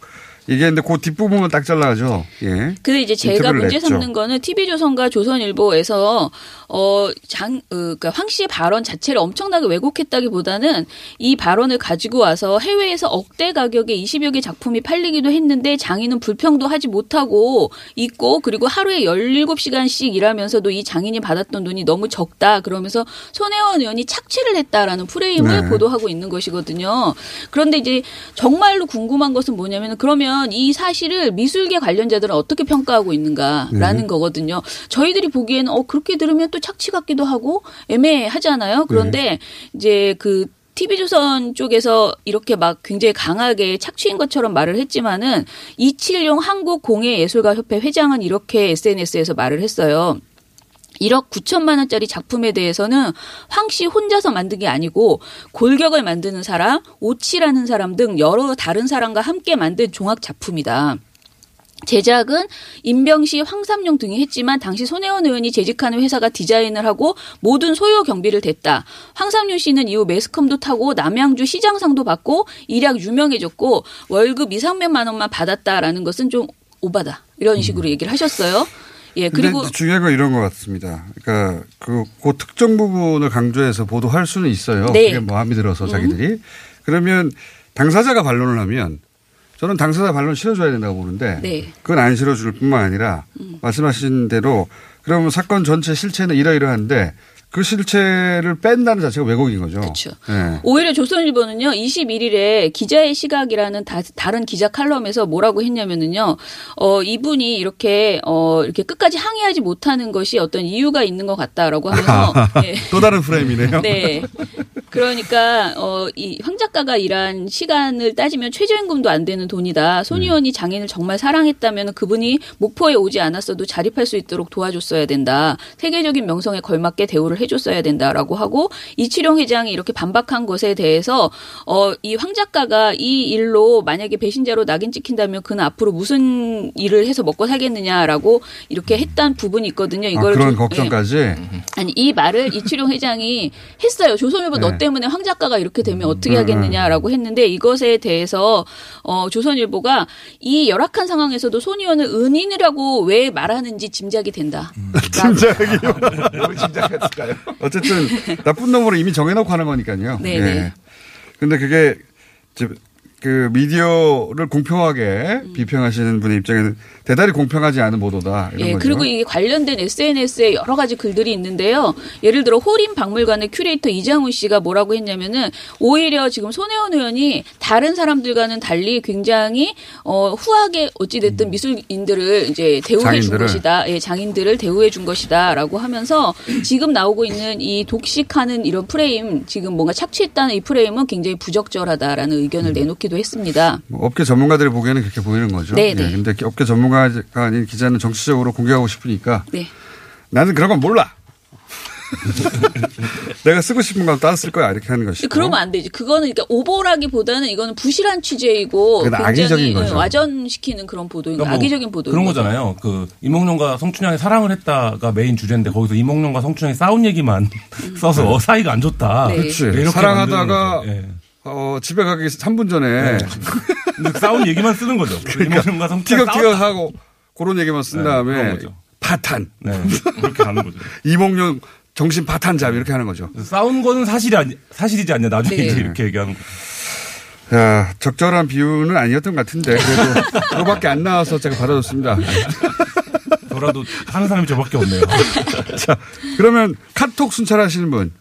얘기했는데 그 뒷부분만 딱 잘라가죠. 예. 근데 이제 제가 문제 냈죠. 삼는 거는 TV조선과 조선일보에서 어 장 어, 그러니까 황 씨의 발언 자체를 엄청나게 왜곡했다기 보다는 이 발언을 가지고 와서 해외에서 억대 가격에 20여 개 작품이 팔리기도 했는데 장인은 불평도 하지 못하고 있고 그리고 하루에 17시간씩 일하면서도 이 장인이 받았던 돈이 너무 적다 그러면서 손혜원 의원이 착취를 했다라는 프레임을 네. 보도하고 있는 것이거든요. 그런데 이제 정말로 궁금한 것은 뭐냐면 그러면 이 사실을 미술계 관련자들은 어떻게 평가하고 있는가라는 네. 거거든요. 저희들이 보기에는 어 그렇게 들으면 또 착취 같기도 하고 애매하잖아요. 그런데 이제 그 TV조선 쪽에서 이렇게 막 굉장히 강하게 착취인 것처럼 말을 했지만은 이칠용 한국공예예술가협회 회장은 이렇게 SNS에서 말을 했어요. 1억 9천만 원짜리 작품에 대해서는 황 씨 혼자서 만든 게 아니고 골격을 만드는 사람, 오치라는 사람 등 여러 다른 사람과 함께 만든 종합 작품이다. 제작은 임병시, 황삼용 등이 했지만 당시 손혜원 의원이 재직하는 회사가 디자인을 하고 모든 소요 경비를 댔다. 황삼용 씨는 이후 매스컴도 타고 남양주 시장상도 받고 일약 유명해졌고 월급 2, 300만 원만 받았다라는 것은 좀 오바다. 이런 식으로 얘기를 하셨어요. 예, 그리고 중요한 건 이런 것 같습니다. 그러니까 그, 그 특정 부분을 강조해서 보도할 수는 있어요. 네. 그게 마음이 들어서 음. 자기들이. 그러면 당사자가 반론을 하면 저는 당사자 반론 실어줘야 된다고 보는데 네. 그건 안 실어줄 뿐만 아니라 말씀하신 대로 그러면 사건 전체 실체는 이러이러한데 그 실체를 뺀다는 자체가 왜곡인 거죠. 그렇죠. 네. 오히려 조선일보는요, 21일에 기자의 시각이라는 다, 른 기자 칼럼에서 뭐라고 했냐면은요, 어, 이분이 이렇게, 어, 이렇게 끝까지 항의하지 못하는 것이 어떤 이유가 있는 것 같다라고 하면서, [LAUGHS] 예. 또 다른 프레임이네요. 네. 그러니까 어, 이 황 작가가 일한 시간을 따지면 최저임금도 안 되는 돈이다. 손 네. 의원이 장인을 정말 사랑했다면 그분이 목포에 오지 않았어도 자립할 수 있도록 도와줬어야 된다. 세계적인 명성에 걸맞게 대우를 해 줬어야 된다라고 하고 이치룡 회장이 이렇게 반박한 것에 대해서 어, 이 황 작가가 이 일로 만약에 배신자로 낙인 찍힌다면 그는 앞으로 무슨 일을 해서 먹고 살겠느냐라고 이렇게 했던 부분이 있거든요. 아, 이걸 그런 조- 걱정까지. 예. 아니 이 말을 이치룡 회장이 했어요. 조선일보 너 네. 때문에 황 작가가 이렇게 되면 어떻게 음, 하겠느냐라고 했는데 이것에 대해서 어 조선일보가 이 열악한 상황에서도 손 의원을 은인이라고 왜 말하는지 짐작이 된다. [LAUGHS] 짐작이요. 뭘 짐작했을까요? [LAUGHS] 어쨌든 나쁜 놈으로 이미 정해놓고 하는 거니까요. 네, 네. 근데 그게 그 미디어를 공평하게 음. 비평하시는 분의 입장에는 대단히 공평하지 않은 보도다 이런 예, 거죠. 그리고 이게 관련된 SNS에 여러 가지 글들이 있는데요. 예를 들어 호림 박물관의 큐레이터 이장훈 씨가 뭐라고 했냐면은 오히려 지금 손혜원 의원이 다른 사람들과는 달리 굉장히 어 후하게 어찌 됐든 미술인들을 이제 대우해 준 음. 장인들을. 것이다. 예, 장인들을 대우해 준 것이다라고 하면서 지금 나오고 있는 이 독식하는 이런 프레임 지금 뭔가 착취했다는 이 프레임은 굉장히 부적절하다라는 의견을 내놓기도 했습니다. 뭐 업계 전문가들이 보기에는 그렇게 보이는 거죠. 네, 예, 네. 근데 업계 전문가가 아닌 기자는 정치적으로 공개하고 싶으니까 네. 나는 그런 건 몰라. [LAUGHS] 내가 쓰고 싶은 건 따로 쓸 거야 이렇게 하는 것이고. 그러면 안 되지. 그거는 그러니까 오보라기보다는 이거는 부실한 취재이고 굉장히 악의적인 거죠. 와전시키는 그런 보도인 그러니까 뭐 악의적인 보도 그런 거잖아요. 그 이몽룡과 성춘향이 사랑을 했다가 메인 주제인데 거기서 이몽룡과 성춘향이 싸운 얘기만 [LAUGHS] 써서 어, 사이가 안 좋다. 네. 그렇지. 이렇게 사랑하다가 거죠. 예. 어, 집에 가기 3분 전에 근데 싸운 얘기만 쓰는 거죠. 이몽룡과 성춘향 티격태격하고 그런 얘기만 쓴 네, 다음에. 파탄. 네, 그렇게 가는 거죠. [LAUGHS] 이몽룡 정신 파탄잡 이렇게 하는 거죠. 싸운 거는 사실이 아니, 사실이지 않냐. 나중에 네. 이렇게 얘기하는 거. 야, 적절한 비유는 아니었던 것 같은데 그래도 [LAUGHS] 그거밖에 안 나와서 제가 받아줬습니다. [LAUGHS] 저라도 하는 사람이 저밖에 없네요. 자, 그러면 카톡 순찰하시는 분.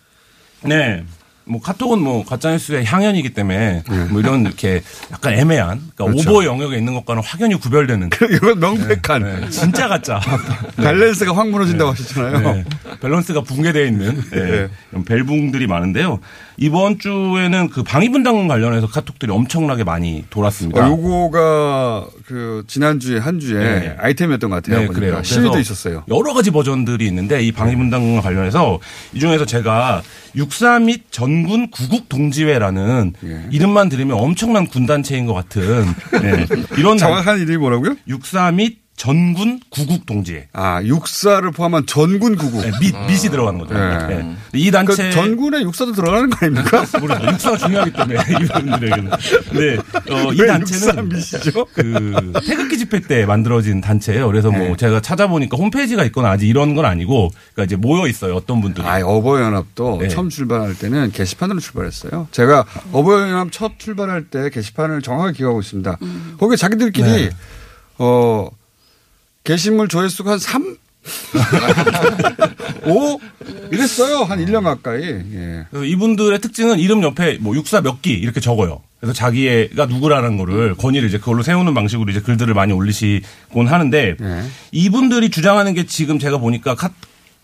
네. 뭐 카톡은 뭐 가짜뉴스의 향연이기 때문에 네. 뭐 이런 이렇게 약간 애매한 그러니까 그렇죠. 오보 영역에 있는 것과는 확연히 구별되는 [LAUGHS] 이건 명백한 네, 진짜 가짜 [LAUGHS] 밸런스가 확 무너진다고 하셨잖아요. 네. 밸런스가 붕괴되어 있는 네. 네. 이런 벨붕들이 많은데요. 이번 주에는 그 방위분담금 관련해서 카톡들이 엄청나게 많이 돌았습니다. 어, 요거가 그 지난주에 한 주에 네. 아이템이었던 것 같아요. 네. 그래요. 시위도 있었어요. 여러 가지 버전들이 있는데 이 방위분담금과 관련해서 이 중에서 제가 육사 및 전군 구국 동지회라는 예. 이름만 들으면 엄청난 군단체인 것 같은 네. 이런 [LAUGHS] 정확한 이름이 뭐라고요? 육사 및 전군 구국 동지회. 아, 육사를 포함한 전군 구국. 네, 밑, 밑이 들어가는 거죠. 네. 네. 이 단체 그러니까 전군에 육사도 들어가는 거 아닙니까? [LAUGHS] 모르겠어요. 육사가 중요하기 때문에 [LAUGHS] 이분들에게는. 근데 어, 이왜 단체는 육사 밑이죠? 그 태극기 집회 때 만들어진 단체예요. 그래서 뭐 네. 제가 찾아보니까 홈페이지가 있거나 아직 이런 건 아니고 그러니까 이제 모여 있어요. 어떤 분들이. 아, 어버이연합도 네. 처음 출발할 때는 게시판으로 출발했어요. 제가 어버이연합 첫 출발할 때 게시판을 정확하게 기억하고 있습니다. 거기 자기들끼리 네. 어 게시물 조회수가 한 3? 5? [LAUGHS] 이랬어요. 한 1년 가까이. 예. 그래서 이분들의 특징은 이름 옆에 뭐 육사 몇 기 이렇게 적어요. 그래서 자기가 누구라는 거를 권위를 이제 그걸로 세우는 방식으로 이제 글들을 많이 올리시곤 하는데 예. 이분들이 주장하는 게 지금 제가 보니까 카,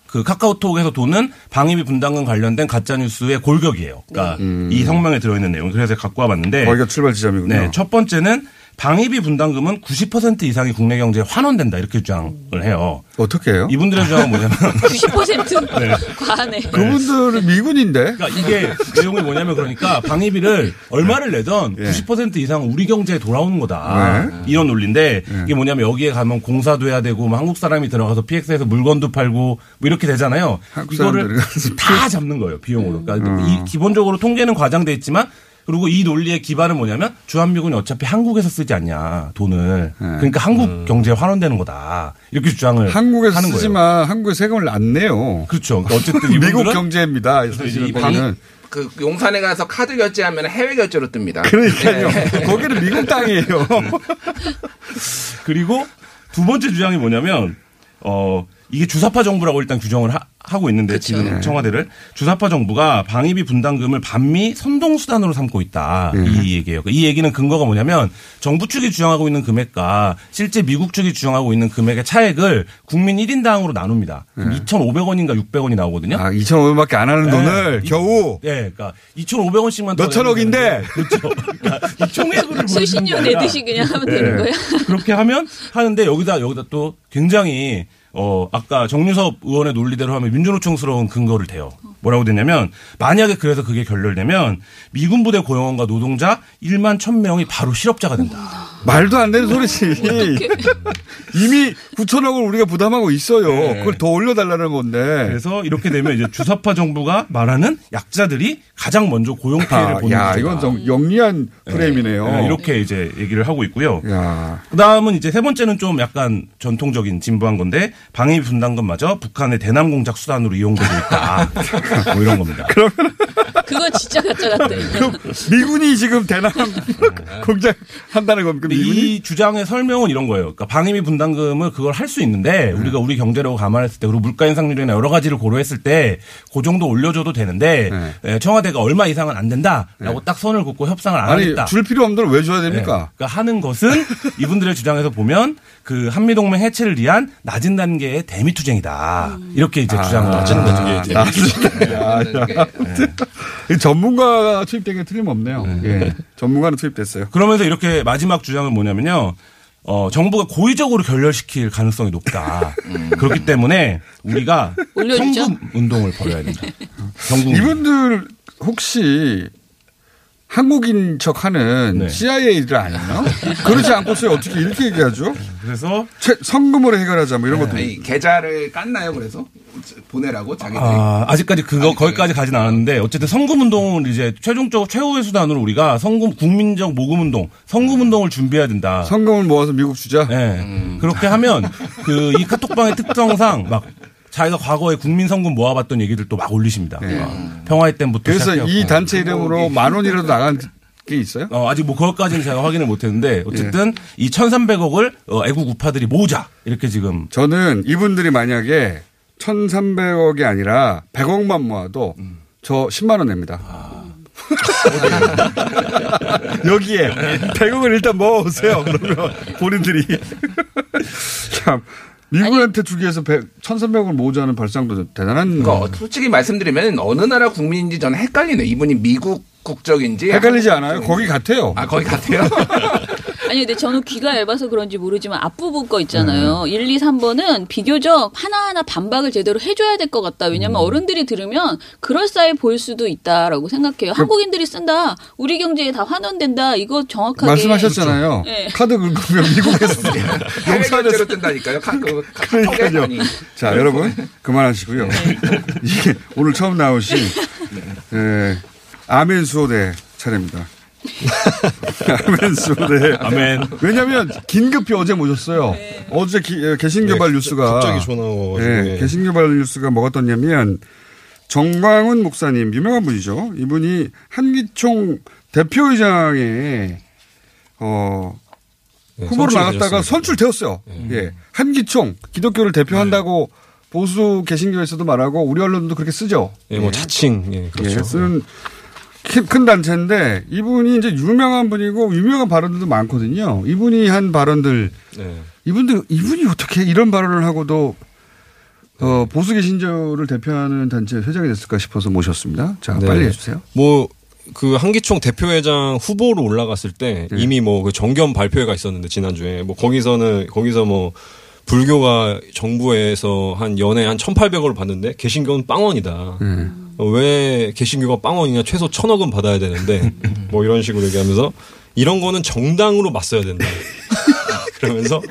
그 카카오톡에서 도는 방위비 분담금 관련된 가짜 뉴스의 골격이에요. 그러니까 이 성명에 들어있는 내용. 그래서 갖고 와봤는데 음. 거기가 출발 지점이군요. 네, 첫 번째는 방위비 분담금은 90% 이상이 국내 경제에 환원된다 이렇게 주장을 해요. 어떻게 해요? 이분들의 주장은 뭐냐면 [LAUGHS] 90% [LAUGHS] 네. 과하네. 그분들은 미군인데. 그러니까 이게 내용이 뭐냐면 그러니까 방위비를 얼마를 내던 예. 90% 이상 우리 경제에 돌아오는 거다. 네. 이런 논리인데 예. 이게 뭐냐면 여기에 가면 공사도 해야 되고 뭐 한국 사람이 들어가서 PX에서 물건도 팔고 뭐 이렇게 되잖아요. 한국 이거를 다 잡는 거예요. 비용으로. 그러니까 음. 이 기본적으로 통계는 과장돼 있지만 그리고 이 논리의 기반은 뭐냐면 주한미군이 어차피 한국에서 쓰지 않냐 돈을 그러니까 한국 경제에 환원되는 거다 이렇게 주장을 네. 한국에서 하는 거예요. 쓰지만 한국에 세금을 안 내요. 그렇죠. 그러니까 [LAUGHS] 어쨌든 미국 경제입니다. 이 거기는. 그 용산에 가서 카드 결제하면 해외 결제로 뜹니다. 그러니까요. 네. [LAUGHS] 거기는 미국 땅이에요. [LAUGHS] 그리고 두 번째 주장이 뭐냐면 어 이게 주사파 정부라고 일단 규정을 하, 고 있는데 지금 네. 청와대를 주사파 정부가 방위비 분담금을 반미 선동 수단으로 삼고 있다 네. 이 얘기예요. 이 얘기는 근거가 뭐냐면 정부 측이 주장하고 있는 금액과 실제 미국 측이 주장하고 있는 금액의 차액을 국민 1인당으로 나눕니다. 2,500원인가 600원이 나오거든요. 아, 2,500원밖에 안 하는 네. 돈을 이- 겨우 예, 그러니까 2,500원씩만 몇 천억인데 그렇죠. 그러니까 이 총액을 [LAUGHS] 수신료 내듯이 그냥 하면 네. 되는 거예요. 그렇게 하면 하는데 여기다 여기다 또 굉장히 어 아까 정유섭 의원의 논리대로 하면 민주노총스러운 근거를 대요. 뭐라고 되냐면 만약에 그래서 그게 결렬되면 미군 부대 고용원과 노동자 1만 1000명이 바로 실업자가 된다. 말도 안 되는 소리지. [LAUGHS] 이미 9천억을 우리가 부담하고 있어요. 네. 그걸 더 올려달라는 건데. 그래서 이렇게 되면 이제 주사파 정부가 말하는 약자들이 가장 먼저 고용 피해를 아, 보는 야, 문제다. 이건 좀 영리한 프레임이네요. 네, 이렇게 이제 얘기를 하고 있고요. 야. 그다음은 이제 세 번째는 좀 약간 전통적인 진부한 건데 방위 분담금마저 북한의 대남 공작 수단으로 이용되고 있다. [LAUGHS] 뭐 이런 겁니다. [LAUGHS] 그 거 진짜 가짜 같아. 미군이 지금 대남 [LAUGHS] 공작 한다는 겁니까? 미군이? 이 주장의 설명은 이런 거예요. 그러니까 방위비 분담금을 그걸 할 수 있는데 우리가 우리 경제라고 감안했을 때 그리고 물가 인상률이나 여러 가지를 고려했을 때 그 정도 올려줘도 되는데 에, 청와대가 얼마 이상은 안 된다라고 딱 선을 긋고 협상을 안 아니, 하겠다. 줄 필요 없는 돈을 왜 줘야 네. 됩니까? 그러니까 하는 것은 [LAUGHS] 이분들의 주장에서 보면 그 한미동맹 해체를 위한 낮은 단계의 대미투쟁이다. 이렇게 이제 주장을 낮은. 단계의 대미투쟁. 야, 야. 이 [LAUGHS] 전문가가 투입된 게 틀림없네요. 예. 전문가는 투입됐어요. 그러면서 이렇게 마지막 주장은 뭐냐면요. 어, 정부가 고의적으로 결렬시킬 가능성이 높다. [LAUGHS] 그렇기 때문에 우리가. 성금 운동을 벌여야 된다. [LAUGHS] 이분들 혹시 한국인 척 하는 네. CIA들 아니에요? 그렇지 않고서 어떻게 이렇게 얘기하죠? 그래서 최- 성금으로 해결하자 뭐 이런 것도. 아니, 계좌를 깠나요? 그래서 보내라고 자기들이. 아, 아직까지 그거 거기까지 가진 않았는데 어쨌든 성금 운동을 이제 최종적 최후의 수단으로 우리가 성금 국민적 모금 운동, 성금 운동을 준비해야 된다. 성금을 모아서 미국 주자. 네. 그렇게 하면 그 이 카톡방의 특성상 막 자기가 과거에 국민 성금 모아봤던 얘기들 또막 올리십니다. 어, 평화의 땐부터 그래서 시작해갖고. 이 단체 이름으로 만 원이라도 나간 게 있어요? 어, 아직 뭐 그것까지는 제가 확인을 못했는데 어쨌든 이 1,300억을 어, 애국 우파들이 모으자 이렇게 지금 저는 이분들이 만약에 1,300억이 아니라 100억만 모아도 저 10만 원 냅니다. [LAUGHS] 여기에 100억을 일단 모아오세요. 그러면 본인들이 [LAUGHS] 참 미국한테 주기 위해서 1,300억을 모으자는 발상도 대단한 그러니까 솔직히 말씀드리면 어느 나라 국민인지 저는 헷갈리네요. 이분이 미국 국적인지 헷갈리지 않아요? 거기 같아요. 아 거기 같아요. [LAUGHS] 아니 근데 저는 귀가 얇아서 그런지 모르지만 앞부분 거 있잖아요. 1, 2, 3번은 비교적 하나하나 반박을 제대로 해줘야 될 것 같다. 왜냐하면 어른들이 들으면 그럴싸해 보일 수도 있다라고 생각해요. 한국인들이 쓴다. 우리 경제에 다 환원된다. 이거 정확하게 말씀하셨잖아요. 네. 카드 긁으면 미국에서 [LAUGHS] 해외 결제로 뜬다니까요. 카- 그 카톡에 그러니까요. 자, 여러분 그만하시고요. 이게 오늘 처음 나오신 예, 아멘 수호대 차례입니다. 아멘 수호대. 아멘. 왜냐하면 긴급히 어제 모셨어요. 어제 기- 예, 개신교발 네, 뉴스가 갑자기 전화 와가지고. 예, 개신교발 뉴스가 뭐가 떴냐면 정광훈 목사님 유명한 분이죠. 이분이 한기총 대표의장에 어 네, 후보로 나갔다가. 선출되었어요. 예. 한기총 기독교를 대표한다고 보수 개신교에서도 말하고 우리 언론도 그렇게 쓰죠. 예, 뭐 자칭, 예, 그렇죠. 예, 쓰는 큰, 큰 단체인데 이분이 이제 유명한 분이고 유명한 발언들도 많거든요. 이분이 한 발언들 네. 이분들 이분이 어떻게 이런 발언을 하고도 어, 보수 개신교를 대표하는 단체 회장이 됐을까 싶어서 모셨습니다. 자, 네. 빨리 해주세요. 뭐, 그 한기총 대표회장 후보로 올라갔을 때 네. 이미 뭐 그 정견 발표회가 있었는데 지난주에 뭐 거기서는 거기서 뭐 불교가 정부에서 한 연에 한 1,800억을 받는데 개신교는 빵원이다. 네. 어, 왜 개신교가 빵원이냐 최소 천억은 받아야 되는데 뭐 이런 식으로 얘기하면서 이런 거는 정당으로 맞서야 된다. 그러면서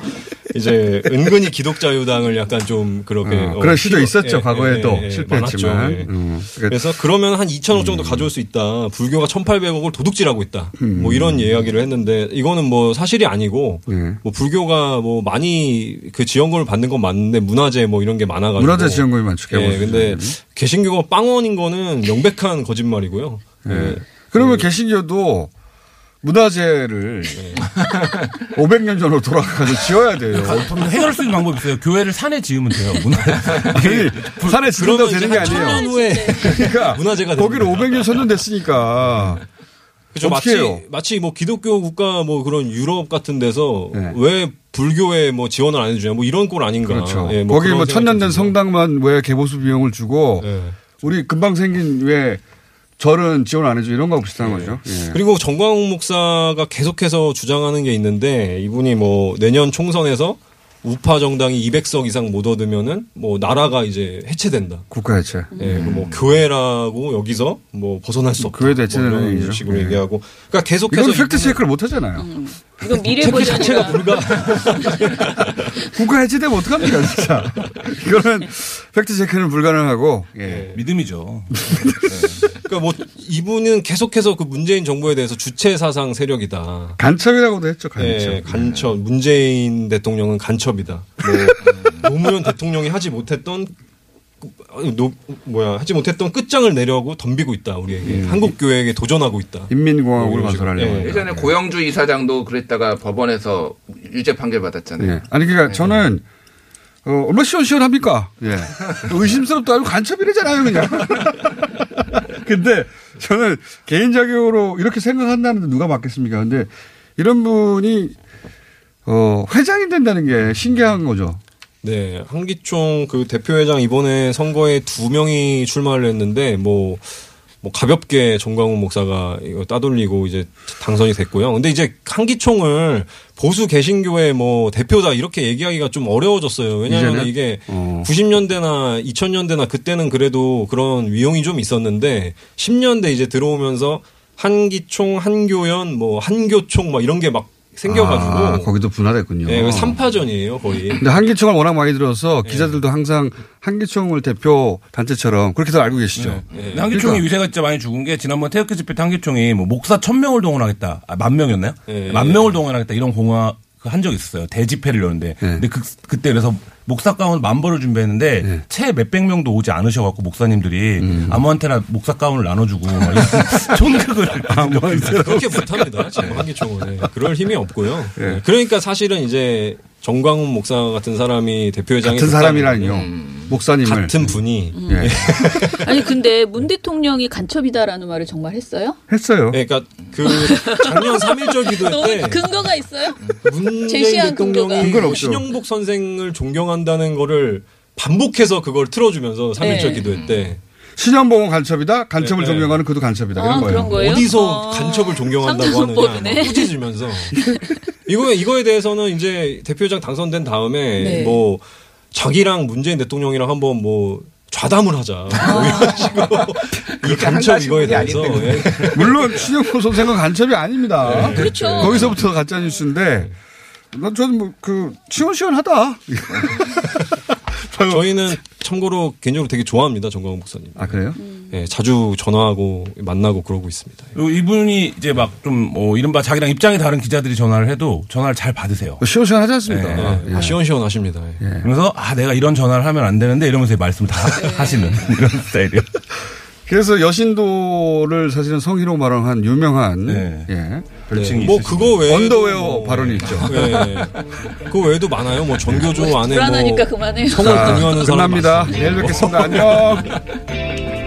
이제 은근히 기독자유당을 약간 좀 그렇게 어, 어, 그런 시도 휘둘- 있었죠. 예, 과거에도 예, 예, 실패했지만. 많았죠. 예. 음, 그래서 그러면 한 2천억 정도 가져올 수 있다. 불교가 1,800억을 도둑질하고 있다. 음. 뭐 이런 이야기를 했는데 이거는 뭐 사실이 아니고 예. 뭐 불교가 뭐 많이 그 지원금을 받는 건 맞는데 문화재 뭐 이런 게 많아가지고 문화재 지원금이 많죠. 예, 근데. 개신교가 빵원인 거는 명백한 거짓말이고요. 예. 그러면 개신교도 문화재를 [LAUGHS] 500년 전으로 돌아가서 지어야 돼요. 좀 해결할 수 있는 방법이 있어요. 교회를 산에 지으면 돼요. 문화. [LAUGHS] 아니, 산에 지른다고 되는 게 아니에요. 천년 후에 [LAUGHS] 그러니까 문화재가 거기를 500년 전년됐으니까 그죠 어떻게 마치 해요? 마치 뭐 기독교 국가 뭐 그런 유럽 같은 데서 네. 왜 불교에 뭐 지원을 안 해주냐 뭐 이런 꼴 아닌가. 그렇죠. 예, 거기 그런 뭐 천년된 듭니다. 성당만 왜 개보수 비용을 주고 예. 우리 금방 생긴 왜 절은 지원 안 해줘 이런 거하고 비슷한 거죠. 예. 그리고 정광훈 목사가 계속해서 주장하는 게 있는데 이분이 뭐 내년 총선에서 우파 정당이 200석 이상 못 얻으면은 뭐 나라가 이제 해체된다. 국가 해체. 예, 그뭐 교회라고 여기서 뭐 벗어날 수 없다. 교회도 해체되는 뭐 이런. 식으로 예. 얘기하고. 그러니까 계속해서 이건 팩트 체크를 못 하잖아요. 이건 미래 체크 자체가. 불가. [LAUGHS] 국가 해체되면 어떡합니까, 진짜. 이거는 fact check는 불가능하고, 예. 믿음이죠. [LAUGHS] 그러니까 뭐 이분은 계속해서 그 문재인 정부에 대해서 주체 사상 세력이다. 간첩이라고도 했죠, 간첩. 예, 간첩. 문재인 대통령은 간첩이다. 뭐 [LAUGHS] 노무현 대통령이 하지 못했던 아니, 노, 뭐야 하지 못했던 끝장을 내려고 덤비고 있다 우리에게 한국 교회에게 도전하고 있다. 인민공화국을 뭐. 건설하려고. 예. 예전에 고영주 이사장도 그랬다가 법원에서 유죄 판결 받았잖아요. 예. 아니, 그러니까 저는, 어, 얼마나 시원시원합니까? 예. 의심스럽다. 아주 간첩이래잖아요, 그냥. [LAUGHS] 근데 저는 개인적으로 이렇게 생각한다는데 누가 맞겠습니까? 근데 이런 분이, 어, 회장이 된다는 게 신기한 거죠. 네, 한기총 그 대표회장 이번에 선거에 두 명이 출마를 했는데 뭐, 뭐 가볍게 정광훈 목사가 이거 따돌리고 이제 당선이 됐고요. 근데 이제 한기총을 보수 개신교의 뭐 대표다 이렇게 얘기하기가 좀 어려워졌어요. 왜냐하면 이제는? 이게 어. 90년대나 2000년대나 그때는 그래도 그런 위용이 좀 있었는데 10년대 이제 들어오면서 한기총, 한교연, 뭐 한교총 막 이런 게 막 생겨가지고 아, 거기도 분화됐군요. 예, 3파전이에요, 거의. 근데 한기총을 워낙 많이 들어서 기자들도 항상 한기총을 대표 단체처럼 그렇게들 알고 계시죠. 근데 한기총이 위세가 진짜 많이 죽은 게 지난번 태극기 집회 때 한기총이 뭐 목사 천 명을 동원하겠다. 아, 만 명이었나요? 예. 만 명을 동원하겠다 이런 공화 그한 적이 있었어요. 대집회를 열는데. 근데 그, 그때 그래서 목사 가운 만 벌을 준비했는데 채 몇백 명도 오지 않으셔갖고 목사님들이 아무한테나 목사 가운을 나눠주고 촌극을 [LAUGHS] [LAUGHS] 아무한테나 그렇게 못합니다. 지금 한기총은. 예, 그럴 힘이 없고요. 예, 그러니까 사실은 이제 정광훈 목사 같은 사람이 대표회장이 같은 사람이라니요. 거는 목사님을. 같은 분이 예. [LAUGHS] 아니 근데 문 대통령이 간첩이다라는 말을 정말 했어요? 했어요. 예, 그러니까 그 작년 3.1절 기도회 너때 근거가 있어요? 문재인 [LAUGHS] 제시한 근거가. 대통령이 없죠. 신영복 선생을 존경한다는 거를 반복해서 그걸 틀어주면서 3.1절 네. 기도회 때 신현봉은 간첩이다. 간첩을 네, 네. 존경하는 그도 간첩이다. 아, 이런 거예요. 그런 거예요? 어디서 어. 간첩을 존경한다고 하느냐 꾸짖으면서 [LAUGHS] 이거에 이거에 대해서는 이제 대표회장 당선된 다음에 네. 뭐 자기랑 문재인 대통령이랑 한번 뭐 좌담을 하자 뭐 이런 식으로 이 간첩 이거에 대해서 아닌데, 예. 물론 신영봉 선생은 간첩이 아닙니다. 그렇죠. 거기서부터 가짜 뉴스인데 난 저는 뭐 그 시원시원하다. [LAUGHS] [LAUGHS] 저희는 참고로 개인적으로 되게 좋아합니다 정광훈 목사님. 아 그래요? 예, 자주 전화하고 만나고 그러고 있습니다. 그리고 이분이 이제 막좀 뭐 이른바 자기랑 입장이 다른 기자들이 전화를 해도 전화를 잘 받으세요. 시원시원하지 않습니까? 네. 예. 아, 시원시원하십니다. 예. 그래서 아 내가 이런 전화를 하면 안 되는데 이러면서 말씀을 다 하시는 [LAUGHS] 이런 스타일이요. 그래서 여신도를 사실은 성희롱 발언한 유명한 네. 예. 별칭이 뭐 있으시고. 그거 외에 언더웨어 발언이 있죠. 예. 그 외에도 많아요. 뭐 전교조 안에 불안하니까 뭐 그만해요. 성을 공유하는 사람 끝납니다. 내일 뵙겠습니다. 안녕. [LAUGHS]